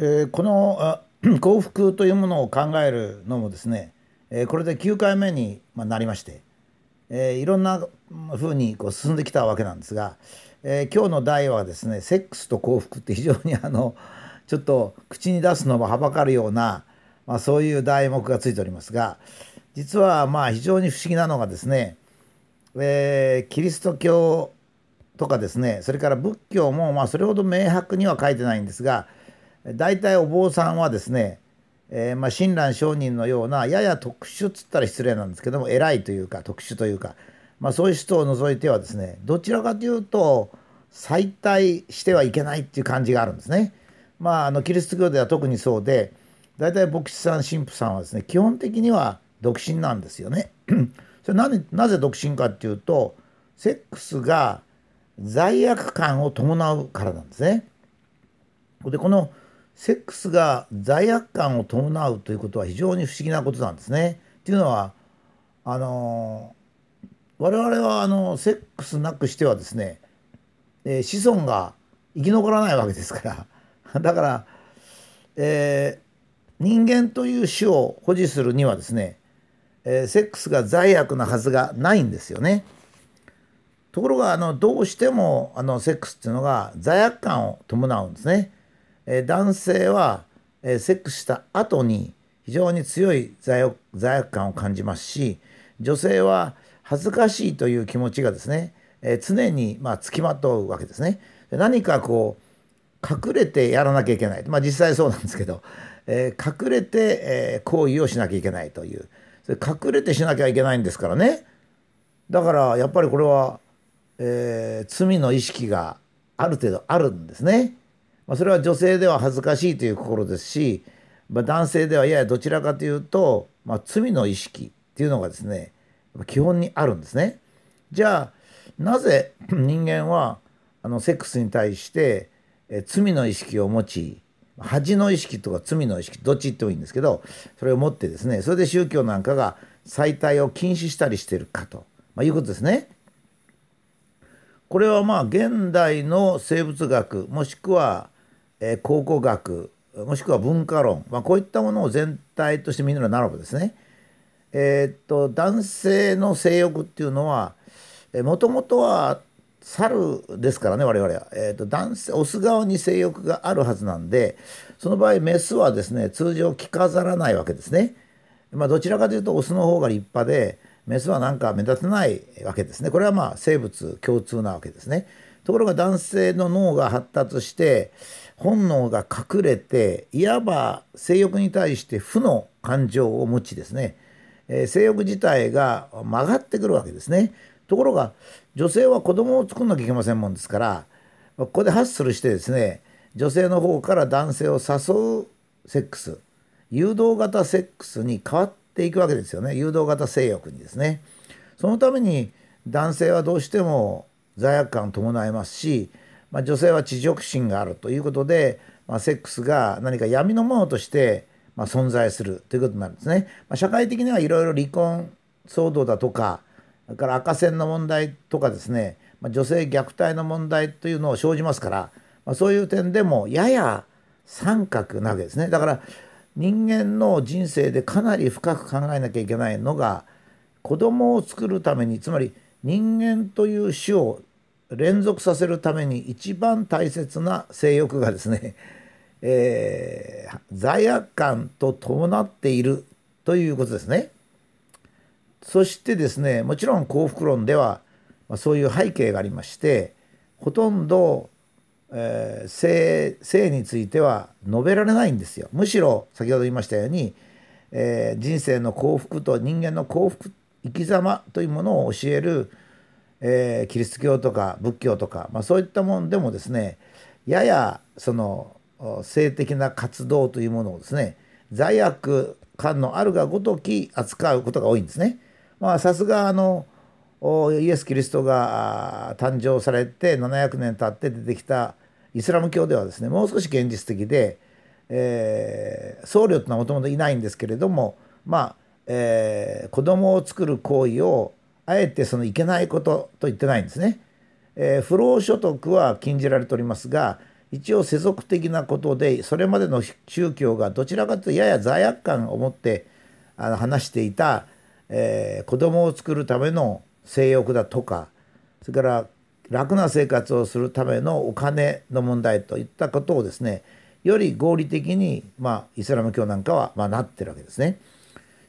え、この 幸福というものを考えるのもですね、え、これで9回目になりまして、え、いろんなふうにこう進んできたわけなんですが、え今日の題はですね「セックスと幸福」って非常にあのちょっと口に出すのもはばかるような、まあ、そういう題目がついておりますが実はまあ非常に不思議なのがですね、えキリスト教とかですねそれから仏教もまあそれほど明白には書いてないんですが大体お坊さんはですね、えー、まあ親鸞上人のようなやや特殊っつったら失礼なんですけども偉いというか特殊というか、まあ、そういう人を除いてはですねどちらかというと再退してはいけないっていう感じがあるんですね。まあ、あのキリスト教では特にそうで大体牧師さん神父さんはですね基本的には独身なんですよね。それななぜ独身かっていうとセックスが罪悪感を伴うからなんですね。でこのセックスが罪悪感を伴うということは非常に不思議なことなんですね。っていうのはあの我々はあのセックスなくしてはですね、えー、子孫が生き残らないわけですから だから、えー、人間という種を保持するにはですね、えー、セックスが罪悪なはずがないんですよね。ところがあのどうしてもあのセックスっていうのが罪悪感を伴うんですね。え男性は、えセックスした後に非常に強い罪悪感を感じますし女性は恥ずかしいという気持ちがですね、え常にまあつきまとうわけですね。何かこう隠れてやらなきゃいけないまあ実際そうなんですけど、えー、隠れて、えー、行為をしなきゃいけないというそれ隠れてしなきゃいけないんですからねだからやっぱりこれは、えー、罪の意識がある程度あるんですね。まあ、それは女性では恥ずかしいという心ですし、まあ、男性ではややどちらかというと、まあ、罪の意識っていうのがですね基本にあるんですね。じゃあなぜ 人間はあのセックスに対してえ罪の意識を持ち恥の意識とか罪の意識どっち言ってもいいんですけどそれを持ってですねそれで宗教なんかが再退を禁止したりしてるかと、まあ、いうことですね。これはまあ現代の生物学もしくはえー、考古学もしくは文化論、まあ、こういったものを全体として見るならばですね、えー、っと男性の性欲っていうのはもともとは猿ですからね我々は、えー、と男性オス側に性欲があるはずなんでその場合メスはですね通常着飾らないわけですね。まあ、どちらかというとオスの方が立派でメスはなんか目立たないわけですね。これはまあ生物共通なわけですね。ところが男性の脳が発達して本能が隠れていわば性欲に対して負の感情を持ちですね、えー、性欲自体が曲がってくるわけですね。ところが女性は子供を作んなきゃいけませんもんですからここでハッスルしてですね女性の方から男性を誘うセックス誘導型セックスに変わっていくわけですよね誘導型性欲にですね。そのために男性はどうしても罪悪感を伴いますしまあ、女性は知辱心があるということで、まあ、セックスが何か闇のものとして、まあ、存在するということになるんですね。まあ、社会的にはいろいろ離婚騒動だとかそれから赤線の問題とかですね、まあ、女性虐待の問題というのを生じますから、まあ、そういう点でもやや三角なわけですね。だから人間の人生でかなり深く考えなきゃいけないのが子供を作るためにつまり人間という種を連続させるために一番大切な性欲がですね、えー、罪悪感と伴っているということですね。そしてですねもちろん幸福論では、そういう背景がありましてほとんど、えー、性性については述べられないんですよ。むしろ先ほど言いましたように、えー、人生の幸福と人間の幸福生き様というものを教えるえー、キリスト教とか仏教とか、まあ、そういったもんでもですねややその性的な活動というものをですね罪悪感のあるがごとき扱うことが多いんですね。まあさすがあのイエス・キリストが誕生されて700年経って出てきたイスラム教ではですねもう少し現実的で、えー、僧侶というのはもともといないんですけれどもまあ、えー、子供を作る行為をあえてそのいけないことと言ってないんですね。えー、不労所得は禁じられておりますが一応世俗的なことでそれまでの宗教がどちらかというとやや罪悪感を持ってあの話していた、えー、子供を作るための性欲だとかそれから楽な生活をするためのお金の問題といったことをですねより合理的に、まあ、イスラム教なんかは、まあ、なってるわけですね。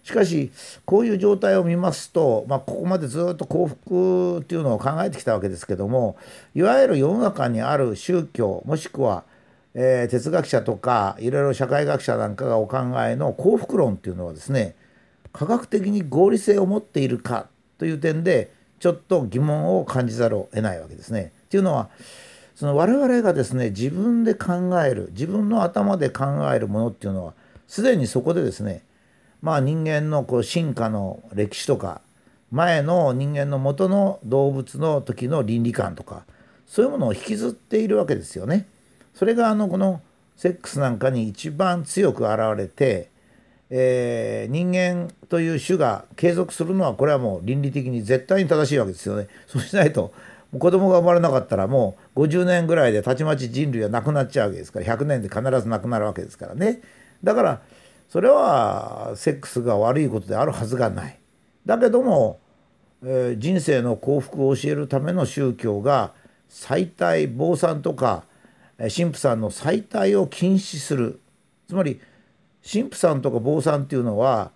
しかしこういう状態を見ますと、まあ、ここまでずっと幸福っていうのを考えてきたわけですけどもいわゆる世の中にある宗教もしくは、えー、哲学者とかいろいろ社会学者なんかがお考えの幸福論っていうのはですね科学的に合理性を持っているかという点でちょっと疑問を感じざるを得ないわけですね。っていうのはその我々がですね自分で考える自分の頭で考えるものっていうのはすでにそこでですねまあ人間のこう進化の歴史とか前の人間の元の動物の時の倫理観とかそういうものを引きずっているわけですよね。それがあのこのセックスなんかに一番強く現れて、えー、人間という種が継続するのはこれはもう倫理的に絶対に正しいわけですよね。そうしないと子供が生まれなかったらもう50年ぐらいでたちまち人類はなくなっちゃうわけですから100年で必ずなくなるわけですからね。だからそれはセックスが悪いことであるはずがない。だけども、えー、人生の幸福を教えるための宗教が最大坊さんとか神父さんの最大を禁止するつまり神父さんとか坊さんっていうのは、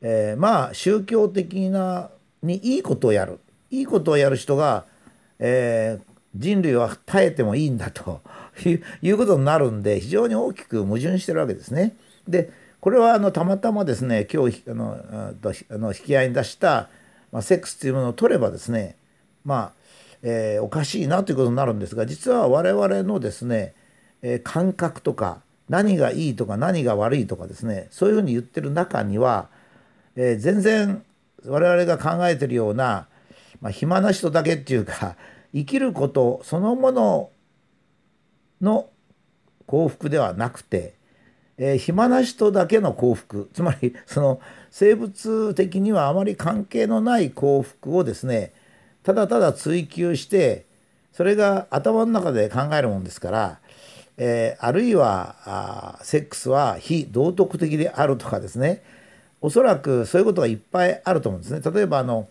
えー、まあ宗教的なにいいことをやるいいことをやる人が、えー、人類は耐えてもいいんだということになるんで非常に大きく矛盾してるわけですね。でこれはあのたまたまですね今日あのあの引き合いに出した、まあ、セックスというものを取ればですねまあ、えー、おかしいなということになるんですが実は我々のですね、えー、感覚とか何がいいとか何が悪いとかですねそういうふうに言ってる中には、えー、全然我々が考えてるような、まあ、暇な人だけっていうか 生きることそのものの幸福ではなくてえー、暇な人だけの幸福つまりその生物的にはあまり関係のない幸福をですねただただ追求してそれが頭の中で考えるもんですから、えー、あるいはあセックスは非道徳的であるとかですねおそらくそういうことがいっぱいあると思うんですね。例えばあの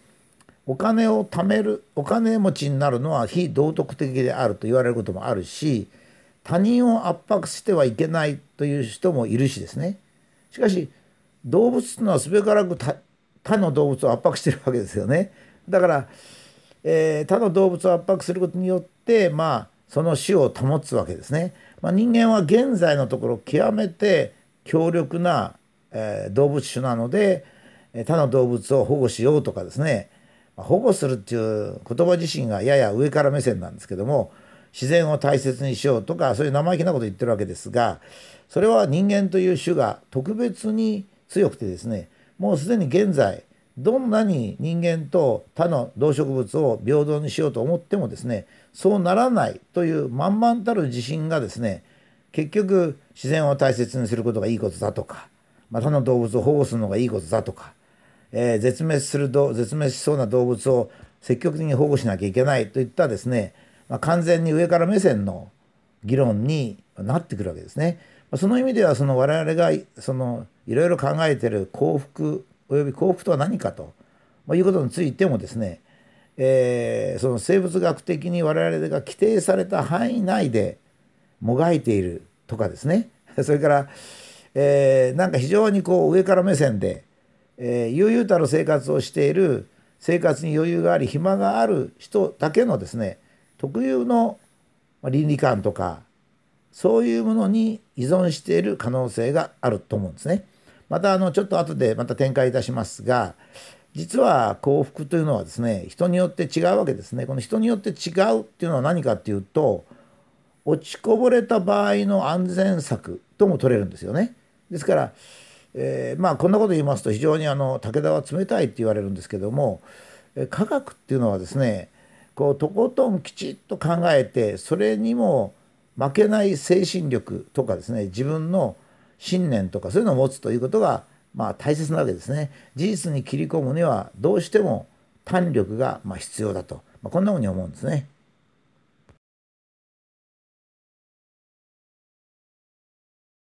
お金を貯めるお金持ちになるのは非道徳的であると言われることもあるし他人を圧迫してはいけないという人もいるしですね。しかし動物というのはすべからく他の動物を圧迫してるわけですよね。だから、えー、他の動物を圧迫することによってまあその種を保つわけですね、まあ、人間は現在のところ極めて強力な、えー、動物種なので他の動物を保護しようとかですね。保護するっていう言葉自身がやや上から目線なんですけども自然を大切にしようとかそういう生意気なこと言ってるわけですがそれは人間という種が特別に強くてですねもうすでに現在どんなに人間と他の動植物を平等にしようと思ってもですねそうならないという満々たる自信がですね結局自然を大切にすることがいいことだとか、まあ、他の動物を保護するのがいいことだとか、えー、絶滅する絶滅しそうな動物を積極的に保護しなきゃいけないといったですねまあ、完全に上から目線の議論になってくるわけですね。その意味ではその我々がそのいろいろ考えてる幸福および幸福とは何かとまあいうことについてもですね、えー、その生物学的に我々が規定された範囲内でもがいているとかですね それから、えー、なんか非常にこう上から目線で、えー、悠々たる生活をしている生活に余裕があり暇がある人だけのですね特有の倫理観とかそういうものに依存している可能性があると思うんですね。またあのちょっと後でまた展開いたしますが実は幸福というのはですね人によって違うわけですね。この人によって違うっていうのは何かっていうと落ちこぼれた場合の安全策とも取れるんですよね。ですから、えー、まあこんなこと言いますと非常にあの武田は冷たいって言われるんですけども科学っていうのはですねこうとことんきちっと考えてそれにも負けない精神力とかですね自分の信念とかそういうのを持つということがまあ大切なわけですね。事実に切り込むにはどうしても胆力がま必要だと、まあ、こんなふうに思うんですね。